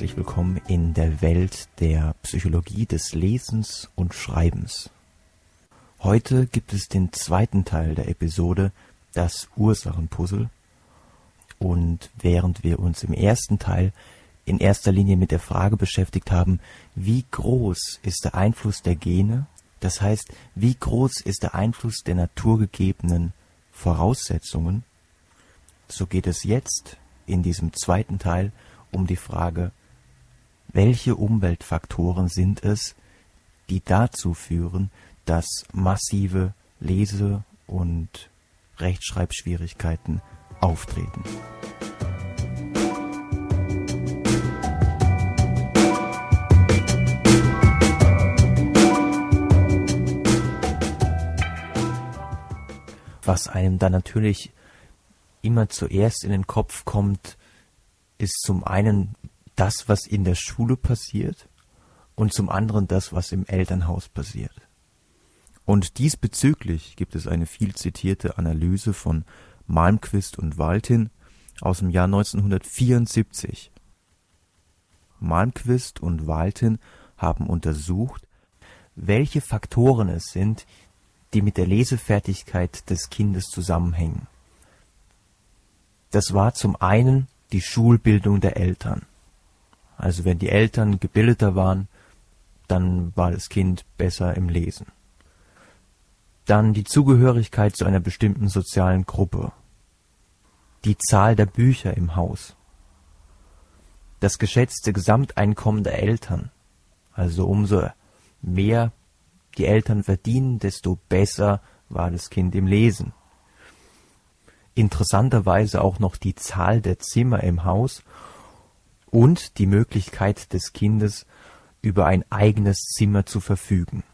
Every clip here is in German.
Herzlich willkommen in der Welt der Psychologie des Lesens und Schreibens. Heute gibt es den zweiten Teil der Episode, das Ursachenpuzzle. Und während wir uns im ersten Teil in erster Linie mit der Frage beschäftigt haben, wie groß ist der Einfluss der Gene, das heißt, wie groß ist der Einfluss der naturgegebenen Voraussetzungen, so geht es jetzt in diesem zweiten Teil um die Frage, welche Umweltfaktoren sind es, die dazu führen, dass massive Lese- und Rechtschreibschwierigkeiten auftreten. Was einem dann natürlich immer zuerst in den Kopf kommt, ist zum einen das, was in der Schule passiert und zum anderen das, was im Elternhaus passiert. Und diesbezüglich gibt es eine viel zitierte Analyse von Malmquist und Waltin aus dem Jahr 1974. Malmquist und Waltin haben untersucht, welche Faktoren es sind, die mit der Lesefertigkeit des Kindes zusammenhängen. Das war zum einen die Schulbildung der Eltern. Also wenn die Eltern gebildeter waren, dann war das Kind besser im Lesen. Dann die Zugehörigkeit zu einer bestimmten sozialen Gruppe. Die Zahl der Bücher im Haus. Das geschätzte Gesamteinkommen der Eltern. Also umso mehr die Eltern verdienen, desto besser war das Kind im Lesen interessanterweise auch noch die Zahl der Zimmer im Haus und die Möglichkeit des Kindes, über ein eigenes Zimmer zu verfügen.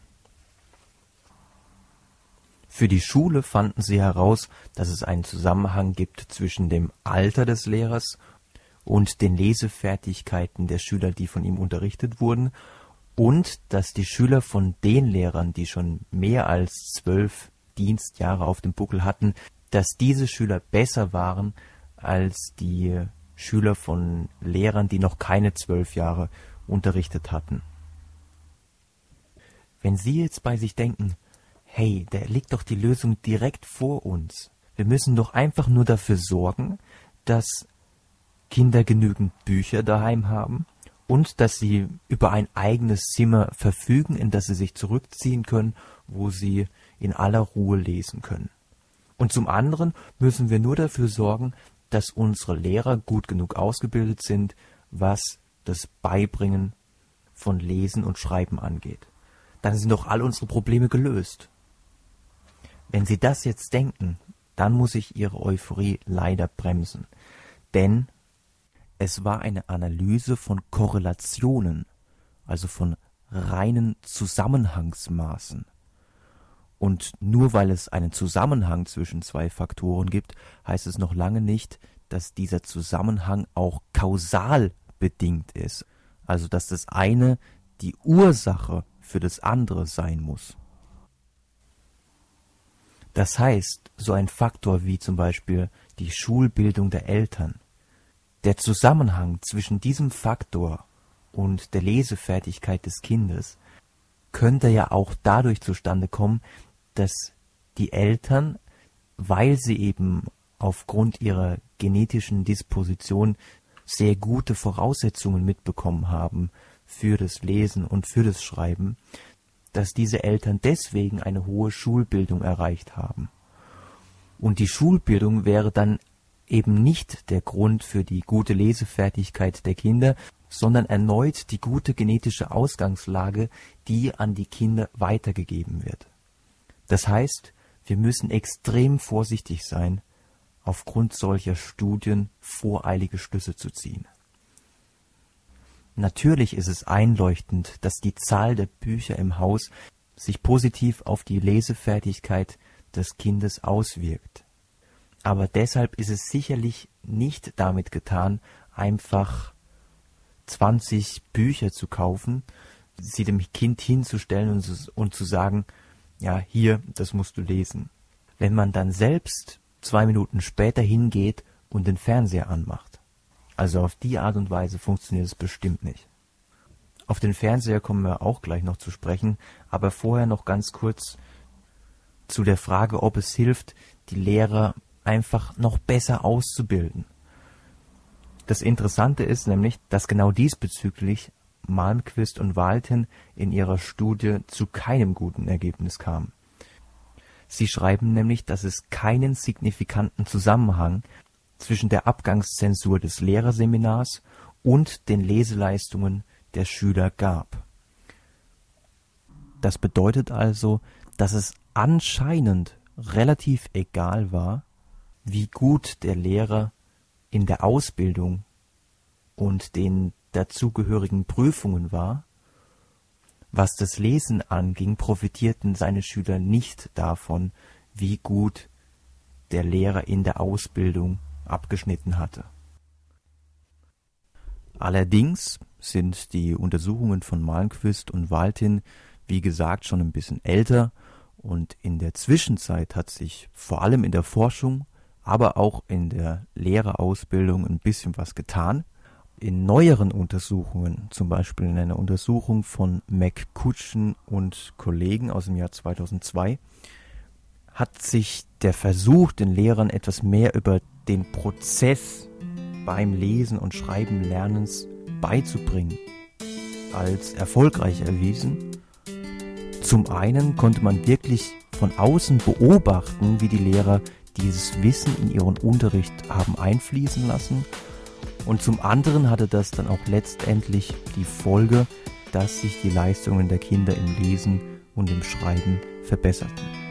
Für die Schule fanden sie heraus, dass es einen Zusammenhang gibt zwischen dem Alter des Lehrers und den Lesefertigkeiten der Schüler, die von ihm unterrichtet wurden, und dass die Schüler von den Lehrern, die schon mehr als zwölf Dienstjahre auf dem Buckel hatten, dass diese Schüler besser waren als die Schüler von Lehrern, die noch keine zwölf Jahre unterrichtet hatten. Wenn Sie jetzt bei sich denken, hey, da liegt doch die Lösung direkt vor uns. Wir müssen doch einfach nur dafür sorgen, dass Kinder genügend Bücher daheim haben und dass sie über ein eigenes Zimmer verfügen, in das sie sich zurückziehen können, wo sie in aller Ruhe lesen können. Und zum anderen müssen wir nur dafür sorgen, dass unsere Lehrer gut genug ausgebildet sind, was das Beibringen von Lesen und Schreiben angeht. Dann sind doch all unsere Probleme gelöst. Wenn Sie das jetzt denken, dann muss ich Ihre Euphorie leider bremsen. Denn es war eine Analyse von Korrelationen, also von reinen Zusammenhangsmaßen. Und nur weil es einen Zusammenhang zwischen zwei Faktoren gibt, heißt es noch lange nicht, dass dieser Zusammenhang auch kausal bedingt ist. Also dass das eine die Ursache für das andere sein muss. Das heißt, so ein Faktor wie zum Beispiel die Schulbildung der Eltern, der Zusammenhang zwischen diesem Faktor und der Lesefertigkeit des Kindes könnte ja auch dadurch zustande kommen, dass die Eltern, weil sie eben aufgrund ihrer genetischen Disposition sehr gute Voraussetzungen mitbekommen haben für das Lesen und für das Schreiben, dass diese Eltern deswegen eine hohe Schulbildung erreicht haben. Und die Schulbildung wäre dann eben nicht der Grund für die gute Lesefertigkeit der Kinder, sondern erneut die gute genetische Ausgangslage, die an die Kinder weitergegeben wird. Das heißt, wir müssen extrem vorsichtig sein, aufgrund solcher Studien voreilige Schlüsse zu ziehen. Natürlich ist es einleuchtend, dass die Zahl der Bücher im Haus sich positiv auf die Lesefertigkeit des Kindes auswirkt. Aber deshalb ist es sicherlich nicht damit getan, einfach 20 Bücher zu kaufen, sie dem Kind hinzustellen und, zu sagen, ja, hier, das musst du lesen. Wenn man dann selbst zwei Minuten später hingeht und den Fernseher anmacht. Also auf die Art und Weise funktioniert es bestimmt nicht. Auf den Fernseher kommen wir auch gleich noch zu sprechen, aber vorher noch ganz kurz zu der Frage, ob es hilft, die Lehrer einfach noch besser auszubilden. Das Interessante ist nämlich, dass genau diesbezüglich Malmquist und Walten in ihrer Studie zu keinem guten Ergebnis kamen. Sie schreiben nämlich, dass es keinen signifikanten Zusammenhang zwischen der Abgangszensur des Lehrerseminars und den Leseleistungen der Schüler gab. Das bedeutet also, dass es anscheinend relativ egal war, wie gut der Lehrer in der Ausbildung und den dazugehörigen Prüfungen war. Was das Lesen anging, profitierten seine Schüler nicht davon, wie gut der Lehrer in der Ausbildung abgeschnitten hatte. Allerdings sind die Untersuchungen von Malmquist und Waltin, wie gesagt, schon ein bisschen älter und in der Zwischenzeit hat sich vor allem in der Forschung, aber auch in der Lehrerausbildung ein bisschen was getan. In neueren Untersuchungen, zum Beispiel in einer Untersuchung von McCutcheon und Kollegen aus dem Jahr 2002, hat sich der Versuch, den Lehrern etwas mehr über den Prozess beim Lesen und Schreiben Lernens beizubringen, als erfolgreich erwiesen. Zum einen konnte man wirklich von außen beobachten, wie die Lehrer dieses Wissen in ihren Unterricht haben einfließen lassen. Und zum anderen hatte das dann auch letztendlich die Folge, dass sich die Leistungen der Kinder im Lesen und im Schreiben verbesserten.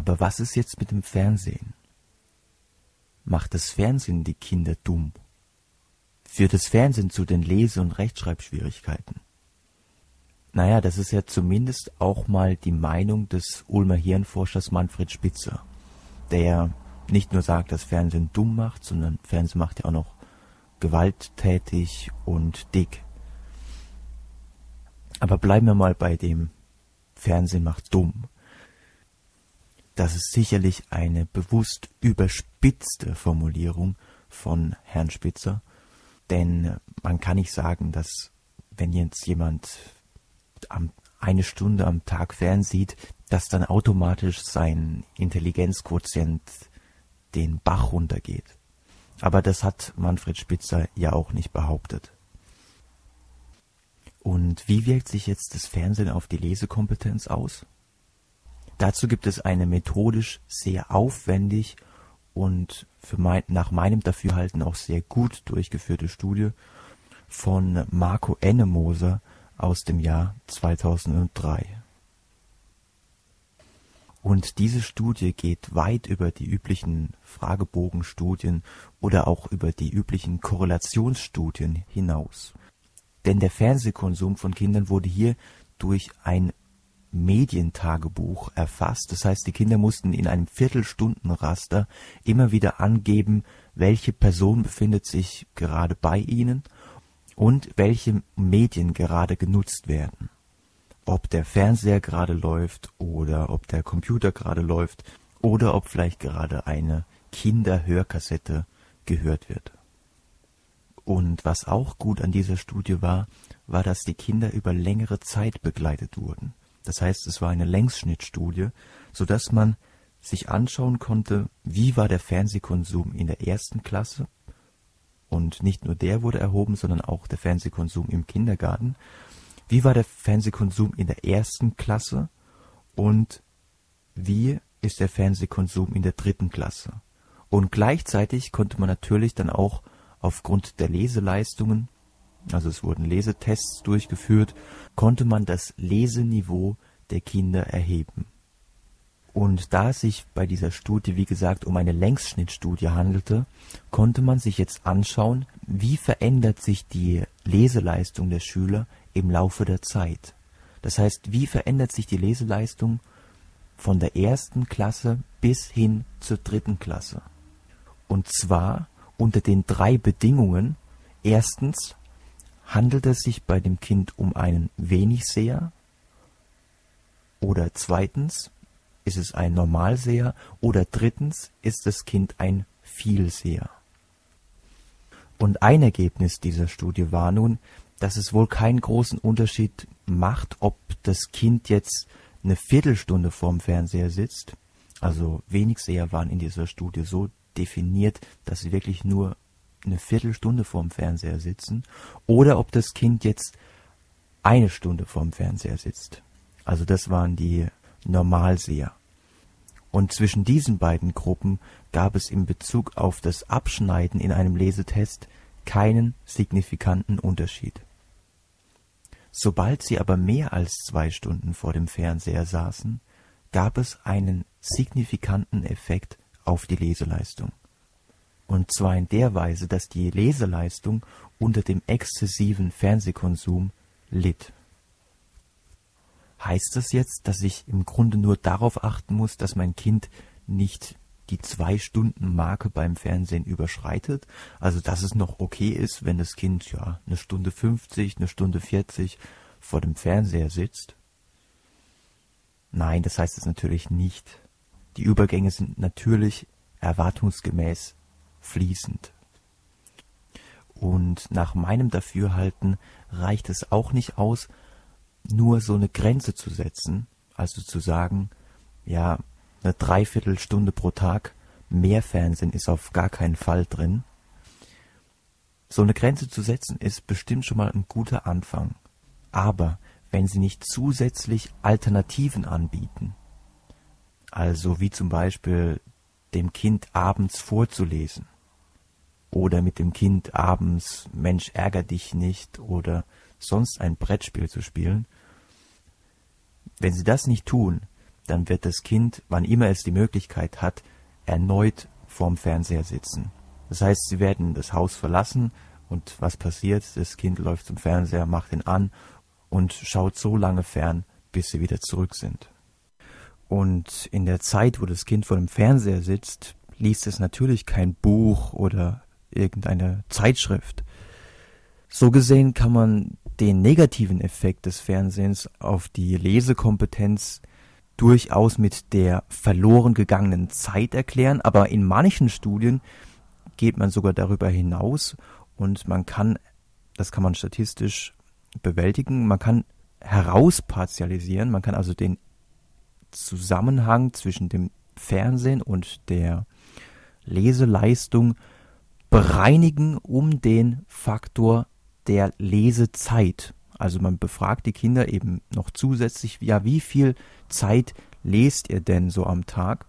Aber was ist jetzt mit dem Fernsehen? Macht das Fernsehen die Kinder dumm? Führt das Fernsehen zu den Lese- und Rechtschreibschwierigkeiten? Naja, das ist ja zumindest auch mal die Meinung des Ulmer Hirnforschers Manfred Spitzer, der nicht nur sagt, dass Fernsehen dumm macht, sondern Fernsehen macht ja auch noch gewalttätig und dick. Aber bleiben wir mal bei dem Fernsehen macht dumm das ist sicherlich eine bewusst überspitzte Formulierung von Herrn Spitzer, denn man kann nicht sagen, dass wenn jetzt jemand eine Stunde am Tag fernsieht, dass dann automatisch sein Intelligenzquotient den Bach runtergeht. Aber das hat Manfred Spitzer ja auch nicht behauptet. Und wie wirkt sich jetzt das Fernsehen auf die Lesekompetenz aus? Dazu gibt es eine methodisch sehr aufwendig und für mein, nach meinem Dafürhalten auch sehr gut durchgeführte Studie von Marco Ennemoser aus dem Jahr 2003. Und diese Studie geht weit über die üblichen Fragebogenstudien oder auch über die üblichen Korrelationsstudien hinaus. Denn der Fernsehkonsum von Kindern wurde hier durch ein Medientagebuch erfasst. Das heißt, die Kinder mussten in einem Viertelstundenraster immer wieder angeben, welche Person befindet sich gerade bei ihnen und welche Medien gerade genutzt werden. ob der Fernseher gerade läuft oder ob der Computer gerade läuft oder ob vielleicht gerade eine Kinderhörkassette gehört wird. Und was auch gut an dieser Studie war, war, dass die Kinder über längere Zeit begleitet wurden. Das heißt, es war eine Längsschnittstudie, so dass man sich anschauen konnte, wie war der Fernsehkonsum in der ersten Klasse. Und nicht nur der wurde erhoben, sondern auch der Fernsehkonsum im Kindergarten. Wie war der Fernsehkonsum in der ersten Klasse und wie ist der Fernsehkonsum in der dritten Klasse? Und gleichzeitig konnte man natürlich dann auch aufgrund der Leseleistungen, also es wurden Lesetests durchgeführt, konnte man das Leseniveau der Kinder erheben. Und da es sich bei dieser Studie, wie gesagt, um eine Längsschnittstudie handelte, konnte man sich jetzt anschauen, wie verändert sich die Leseleistung der Schüler im Laufe der Zeit. Das heißt, wie verändert sich die Leseleistung von der ersten Klasse bis hin zur dritten Klasse. Und zwar unter den drei Bedingungen. Erstens handelt es sich bei dem Kind um einen Wenigseher oder zweitens ist es ein Normalseher oder drittens ist das Kind ein Vielseher. Und ein Ergebnis dieser Studie war nun, dass es wohl keinen großen Unterschied macht, ob das Kind jetzt eine Viertelstunde vorm Fernseher sitzt. Also Wenigseher waren in dieser Studie so definiert, dass sie wirklich nur eine Viertelstunde vorm Fernseher sitzen oder ob das Kind jetzt eine Stunde vorm Fernseher sitzt. Also das waren die Normalseher. Und zwischen diesen beiden Gruppen gab es in Bezug auf das Abschneiden in einem Lesetest keinen signifikanten Unterschied. Sobald sie aber mehr als zwei Stunden vor dem Fernseher saßen, gab es einen signifikanten Effekt auf die Leseleistung. Und zwar in der Weise, dass die Leseleistung unter dem exzessiven Fernsehkonsum litt. Heißt das jetzt, dass ich im Grunde nur darauf achten muss, dass mein Kind nicht die zwei Stunden Marke beim Fernsehen überschreitet? Also, dass es noch okay ist, wenn das Kind ja eine Stunde 50, eine Stunde 40 vor dem Fernseher sitzt? Nein, das heißt es natürlich nicht. Die Übergänge sind natürlich erwartungsgemäß fließend. Und nach meinem Dafürhalten reicht es auch nicht aus, nur so eine Grenze zu setzen, also zu sagen, ja, eine Dreiviertelstunde pro Tag mehr Fernsehen ist auf gar keinen Fall drin. So eine Grenze zu setzen ist bestimmt schon mal ein guter Anfang. Aber wenn sie nicht zusätzlich Alternativen anbieten, also wie zum Beispiel dem Kind abends vorzulesen oder mit dem Kind abends Mensch ärger dich nicht oder sonst ein Brettspiel zu spielen. Wenn sie das nicht tun, dann wird das Kind, wann immer es die Möglichkeit hat, erneut vorm Fernseher sitzen. Das heißt, sie werden das Haus verlassen und was passiert? Das Kind läuft zum Fernseher, macht ihn an und schaut so lange fern, bis sie wieder zurück sind. Und in der Zeit, wo das Kind vor dem Fernseher sitzt, liest es natürlich kein Buch oder irgendeine Zeitschrift. So gesehen kann man den negativen Effekt des Fernsehens auf die Lesekompetenz durchaus mit der verloren gegangenen Zeit erklären, aber in manchen Studien geht man sogar darüber hinaus und man kann, das kann man statistisch bewältigen, man kann herauspartialisieren, man kann also den Zusammenhang zwischen dem Fernsehen und der Leseleistung bereinigen um den Faktor der Lesezeit. Also man befragt die Kinder eben noch zusätzlich, ja, wie viel Zeit lest ihr denn so am Tag?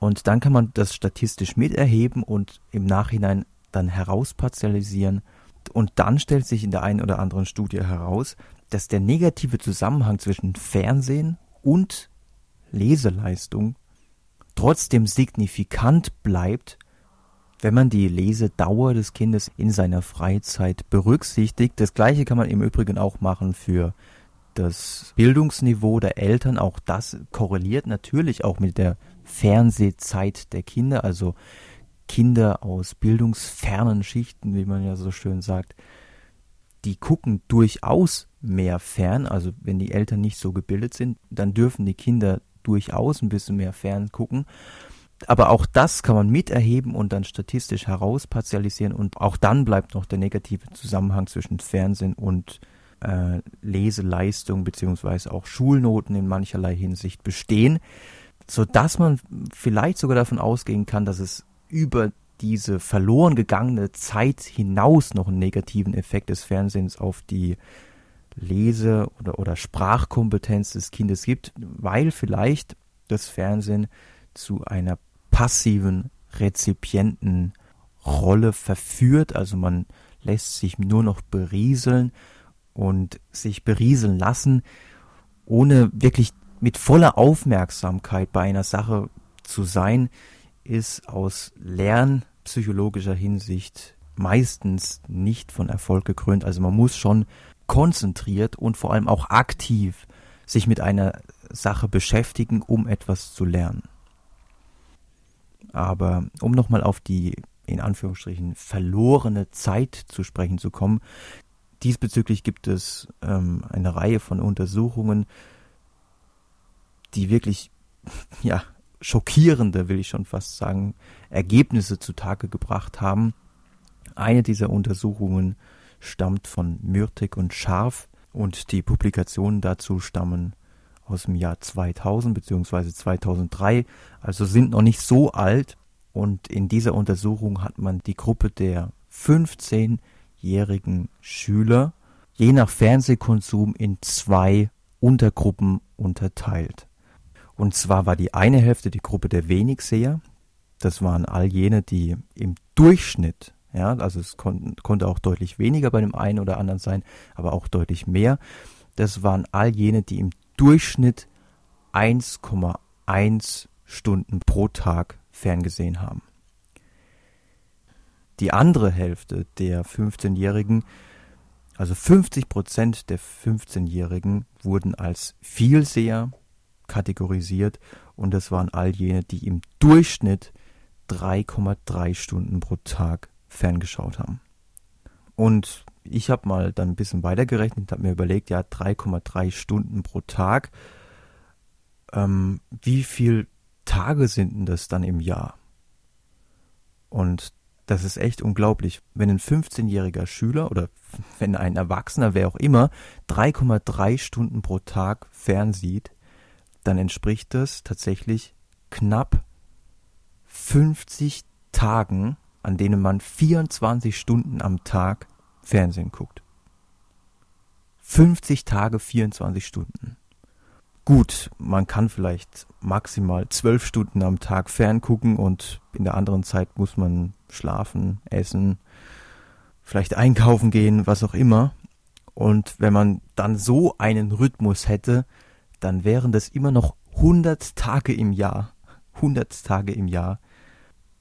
Und dann kann man das statistisch miterheben und im Nachhinein dann herauspartialisieren. Und dann stellt sich in der einen oder anderen Studie heraus, dass der negative Zusammenhang zwischen Fernsehen und Leseleistung trotzdem signifikant bleibt, wenn man die Lesedauer des Kindes in seiner Freizeit berücksichtigt. Das gleiche kann man im Übrigen auch machen für das Bildungsniveau der Eltern. Auch das korreliert natürlich auch mit der Fernsehzeit der Kinder, also Kinder aus bildungsfernen Schichten, wie man ja so schön sagt, die gucken durchaus mehr fern. Also wenn die Eltern nicht so gebildet sind, dann dürfen die Kinder durchaus ein bisschen mehr fern gucken. Aber auch das kann man miterheben und dann statistisch herauspartialisieren und auch dann bleibt noch der negative Zusammenhang zwischen Fernsehen und äh, Leseleistung beziehungsweise auch Schulnoten in mancherlei Hinsicht bestehen, so dass man vielleicht sogar davon ausgehen kann, dass es über diese verloren gegangene Zeit hinaus noch einen negativen Effekt des Fernsehens auf die Lese- oder, oder Sprachkompetenz des Kindes gibt, weil vielleicht das Fernsehen zu einer passiven Rezipientenrolle verführt. Also man lässt sich nur noch berieseln und sich berieseln lassen, ohne wirklich mit voller Aufmerksamkeit bei einer Sache zu sein, ist aus lernpsychologischer Hinsicht meistens nicht von Erfolg gekrönt. Also man muss schon konzentriert und vor allem auch aktiv sich mit einer Sache beschäftigen, um etwas zu lernen. Aber um nochmal auf die in Anführungsstrichen verlorene Zeit zu sprechen zu kommen, diesbezüglich gibt es ähm, eine Reihe von Untersuchungen, die wirklich ja schockierende, will ich schon fast sagen, Ergebnisse zutage gebracht haben. Eine dieser Untersuchungen stammt von Mürtig und Scharf und die Publikationen dazu stammen aus dem Jahr 2000 bzw. 2003, also sind noch nicht so alt. Und in dieser Untersuchung hat man die Gruppe der 15-jährigen Schüler je nach Fernsehkonsum in zwei Untergruppen unterteilt. Und zwar war die eine Hälfte die Gruppe der Wenigseher. Das waren all jene, die im Durchschnitt, ja, also es kon konnte auch deutlich weniger bei dem einen oder anderen sein, aber auch deutlich mehr. Das waren all jene, die im Durchschnitt 1,1 Stunden pro Tag ferngesehen haben. Die andere Hälfte der 15-Jährigen, also 50 Prozent der 15-Jährigen wurden als Vielseher kategorisiert und das waren all jene, die im Durchschnitt 3,3 Stunden pro Tag ferngeschaut haben. Und ich habe mal dann ein bisschen weitergerechnet, habe mir überlegt, ja, 3,3 Stunden pro Tag. Ähm, wie viel Tage sind denn das dann im Jahr? Und das ist echt unglaublich. Wenn ein 15-jähriger Schüler oder wenn ein Erwachsener, wer auch immer, 3,3 Stunden pro Tag fernsieht, dann entspricht das tatsächlich knapp 50 Tagen, an denen man 24 Stunden am Tag Fernsehen guckt. 50 Tage, 24 Stunden. Gut, man kann vielleicht maximal 12 Stunden am Tag ferngucken und in der anderen Zeit muss man schlafen, essen, vielleicht einkaufen gehen, was auch immer. Und wenn man dann so einen Rhythmus hätte, dann wären das immer noch 100 Tage im Jahr, 100 Tage im Jahr,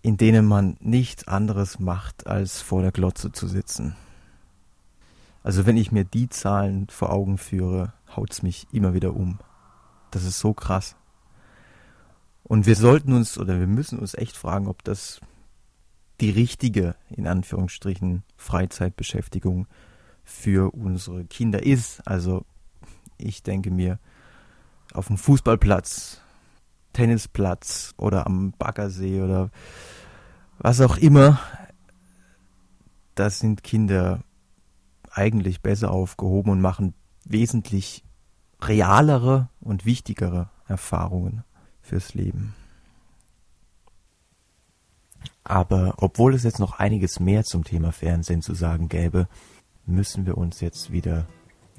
in denen man nichts anderes macht, als vor der Glotze zu sitzen. Also wenn ich mir die Zahlen vor Augen führe, haut's mich immer wieder um. Das ist so krass. Und wir sollten uns oder wir müssen uns echt fragen, ob das die richtige, in Anführungsstrichen, Freizeitbeschäftigung für unsere Kinder ist. Also ich denke mir, auf dem Fußballplatz, Tennisplatz oder am Baggersee oder was auch immer, da sind Kinder eigentlich besser aufgehoben und machen wesentlich realere und wichtigere Erfahrungen fürs Leben. Aber obwohl es jetzt noch einiges mehr zum Thema Fernsehen zu sagen gäbe, müssen wir uns jetzt wieder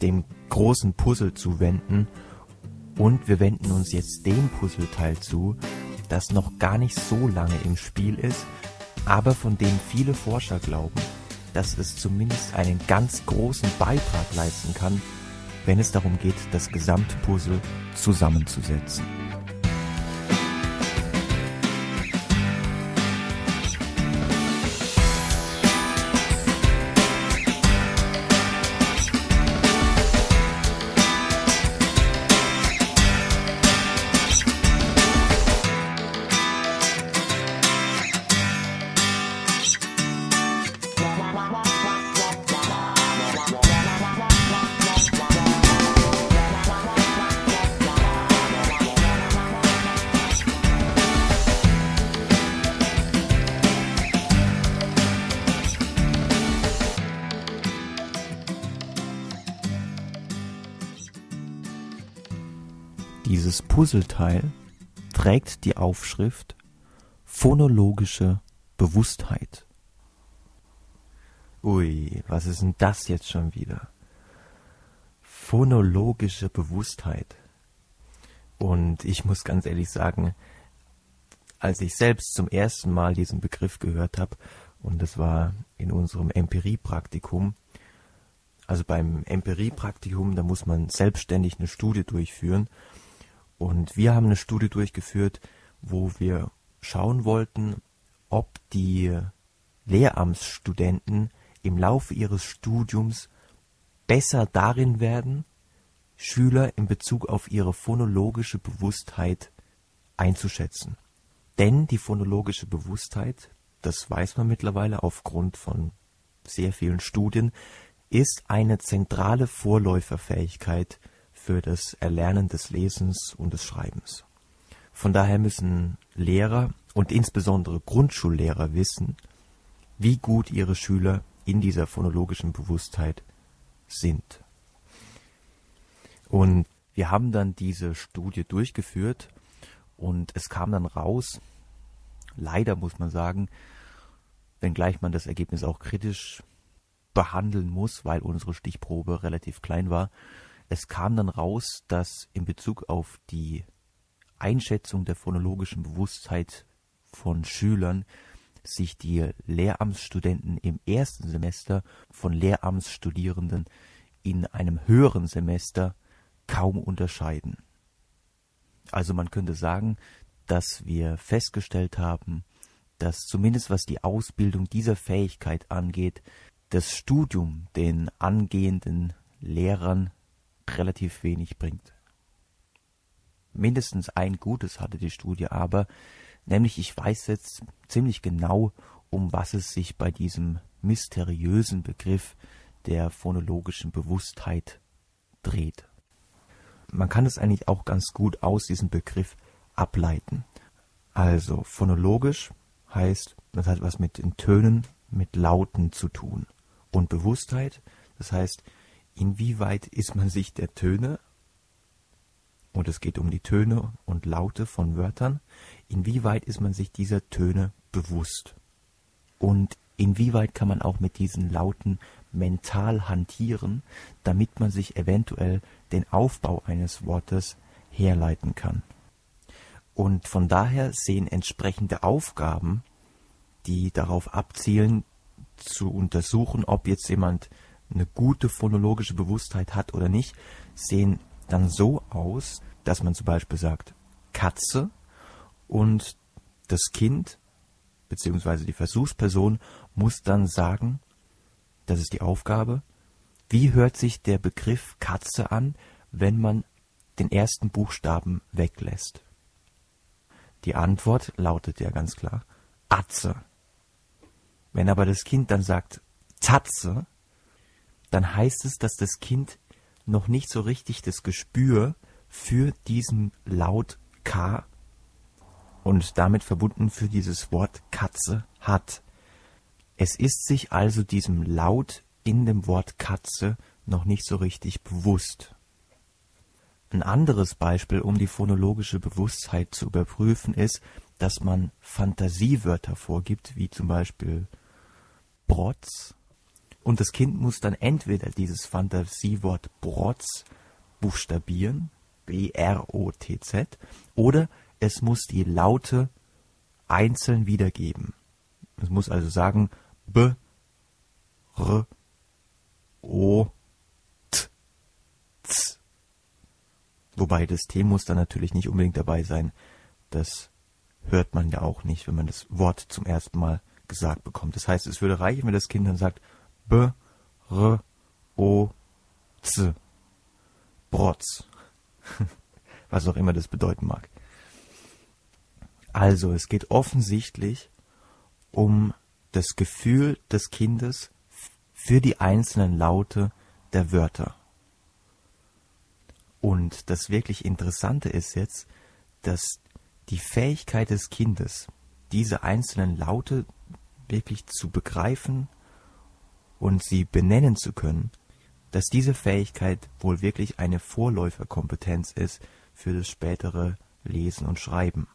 dem großen Puzzle zuwenden und wir wenden uns jetzt dem Puzzleteil zu, das noch gar nicht so lange im Spiel ist, aber von dem viele Forscher glauben, dass es zumindest einen ganz großen Beitrag leisten kann, wenn es darum geht, das Gesamtpuzzle zusammenzusetzen. Puzzleteil trägt die Aufschrift phonologische Bewusstheit. Ui, was ist denn das jetzt schon wieder? Phonologische Bewusstheit. Und ich muss ganz ehrlich sagen, als ich selbst zum ersten Mal diesen Begriff gehört habe, und das war in unserem Empiriepraktikum, also beim Empiriepraktikum, da muss man selbstständig eine Studie durchführen. Und wir haben eine Studie durchgeführt, wo wir schauen wollten, ob die Lehramtsstudenten im Laufe ihres Studiums besser darin werden, Schüler in Bezug auf ihre phonologische Bewusstheit einzuschätzen. Denn die phonologische Bewusstheit, das weiß man mittlerweile aufgrund von sehr vielen Studien, ist eine zentrale Vorläuferfähigkeit für das Erlernen des Lesens und des Schreibens. Von daher müssen Lehrer und insbesondere Grundschullehrer wissen, wie gut ihre Schüler in dieser phonologischen Bewusstheit sind. Und wir haben dann diese Studie durchgeführt und es kam dann raus, leider muss man sagen, wenngleich man das Ergebnis auch kritisch behandeln muss, weil unsere Stichprobe relativ klein war. Es kam dann raus, dass in Bezug auf die Einschätzung der phonologischen Bewusstheit von Schülern sich die Lehramtsstudenten im ersten Semester von Lehramtsstudierenden in einem höheren Semester kaum unterscheiden. Also man könnte sagen, dass wir festgestellt haben, dass zumindest was die Ausbildung dieser Fähigkeit angeht, das Studium den angehenden Lehrern relativ wenig bringt. Mindestens ein Gutes hatte die Studie aber, nämlich ich weiß jetzt ziemlich genau, um was es sich bei diesem mysteriösen Begriff der phonologischen Bewusstheit dreht. Man kann es eigentlich auch ganz gut aus diesem Begriff ableiten. Also phonologisch heißt, das hat was mit den Tönen, mit Lauten zu tun und Bewusstheit. Das heißt, inwieweit ist man sich der Töne, und es geht um die Töne und Laute von Wörtern, inwieweit ist man sich dieser Töne bewusst? Und inwieweit kann man auch mit diesen Lauten mental hantieren, damit man sich eventuell den Aufbau eines Wortes herleiten kann. Und von daher sehen entsprechende Aufgaben, die darauf abzielen, zu untersuchen, ob jetzt jemand eine gute phonologische Bewusstheit hat oder nicht, sehen dann so aus, dass man zum Beispiel sagt Katze und das Kind bzw. die Versuchsperson muss dann sagen, das ist die Aufgabe, wie hört sich der Begriff Katze an, wenn man den ersten Buchstaben weglässt? Die Antwort lautet ja ganz klar Atze. Wenn aber das Kind dann sagt Tatze, dann heißt es, dass das Kind noch nicht so richtig das Gespür für diesen Laut K und damit verbunden für dieses Wort Katze hat. Es ist sich also diesem Laut in dem Wort Katze noch nicht so richtig bewusst. Ein anderes Beispiel, um die phonologische Bewusstheit zu überprüfen, ist, dass man Fantasiewörter vorgibt, wie zum Beispiel Brotz und das Kind muss dann entweder dieses Fantasiewort Brotz buchstabieren, B-R-O-T-Z, oder es muss die Laute einzeln wiedergeben. Es muss also sagen B, R, O, T, Z. Wobei das T muss dann natürlich nicht unbedingt dabei sein. Das hört man ja auch nicht, wenn man das Wort zum ersten Mal gesagt bekommt. Das heißt, es würde reichen, wenn das Kind dann sagt B, R, O, Z. Brotz. Was auch immer das bedeuten mag. Also, es geht offensichtlich um das Gefühl des Kindes für die einzelnen Laute der Wörter. Und das wirklich Interessante ist jetzt, dass die Fähigkeit des Kindes, diese einzelnen Laute wirklich zu begreifen und sie benennen zu können, dass diese Fähigkeit wohl wirklich eine Vorläuferkompetenz ist für das spätere Lesen und Schreiben.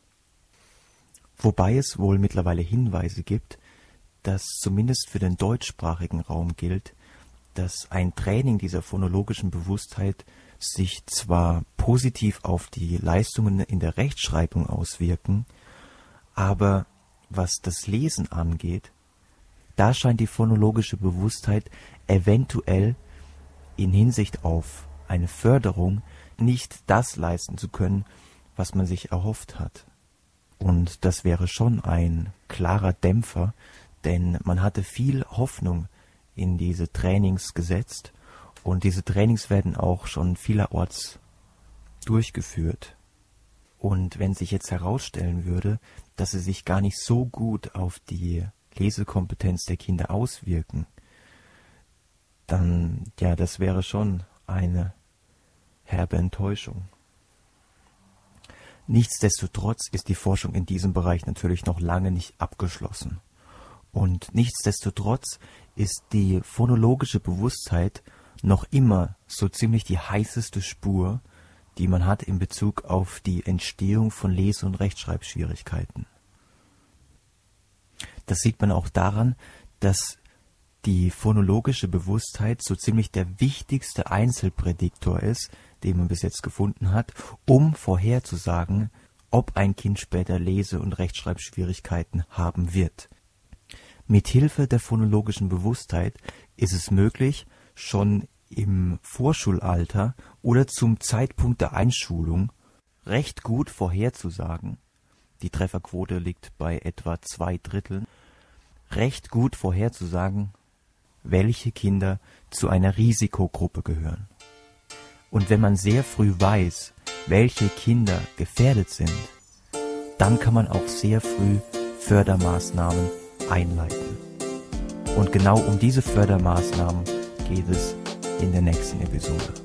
Wobei es wohl mittlerweile Hinweise gibt, dass zumindest für den deutschsprachigen Raum gilt, dass ein Training dieser phonologischen Bewusstheit sich zwar positiv auf die Leistungen in der Rechtschreibung auswirken, aber was das Lesen angeht, da scheint die phonologische Bewusstheit eventuell in Hinsicht auf eine Förderung nicht das leisten zu können, was man sich erhofft hat. Und das wäre schon ein klarer Dämpfer, denn man hatte viel Hoffnung in diese Trainings gesetzt und diese Trainings werden auch schon vielerorts durchgeführt. Und wenn sich jetzt herausstellen würde, dass sie sich gar nicht so gut auf die Lesekompetenz der Kinder auswirken, dann, ja, das wäre schon eine herbe Enttäuschung. Nichtsdestotrotz ist die Forschung in diesem Bereich natürlich noch lange nicht abgeschlossen. Und nichtsdestotrotz ist die phonologische Bewusstheit noch immer so ziemlich die heißeste Spur, die man hat in Bezug auf die Entstehung von Lese- und Rechtschreibschwierigkeiten. Das sieht man auch daran, dass die phonologische Bewusstheit so ziemlich der wichtigste Einzelprädiktor ist, den man bis jetzt gefunden hat, um vorherzusagen, ob ein Kind später Lese- und Rechtschreibschwierigkeiten haben wird. Mithilfe der phonologischen Bewusstheit ist es möglich, schon im Vorschulalter oder zum Zeitpunkt der Einschulung recht gut vorherzusagen, die Trefferquote liegt bei etwa zwei Dritteln, recht gut vorherzusagen, welche Kinder zu einer Risikogruppe gehören. Und wenn man sehr früh weiß, welche Kinder gefährdet sind, dann kann man auch sehr früh Fördermaßnahmen einleiten. Und genau um diese Fördermaßnahmen geht es in der nächsten Episode.